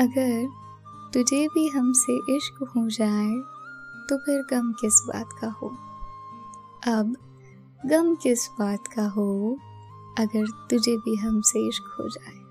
अगर तुझे भी हमसे इश्क हो जाए तो फिर गम किस बात का हो? अब गम किस बात का हो, अगर तुझे भी हमसे इश्क हो जाए?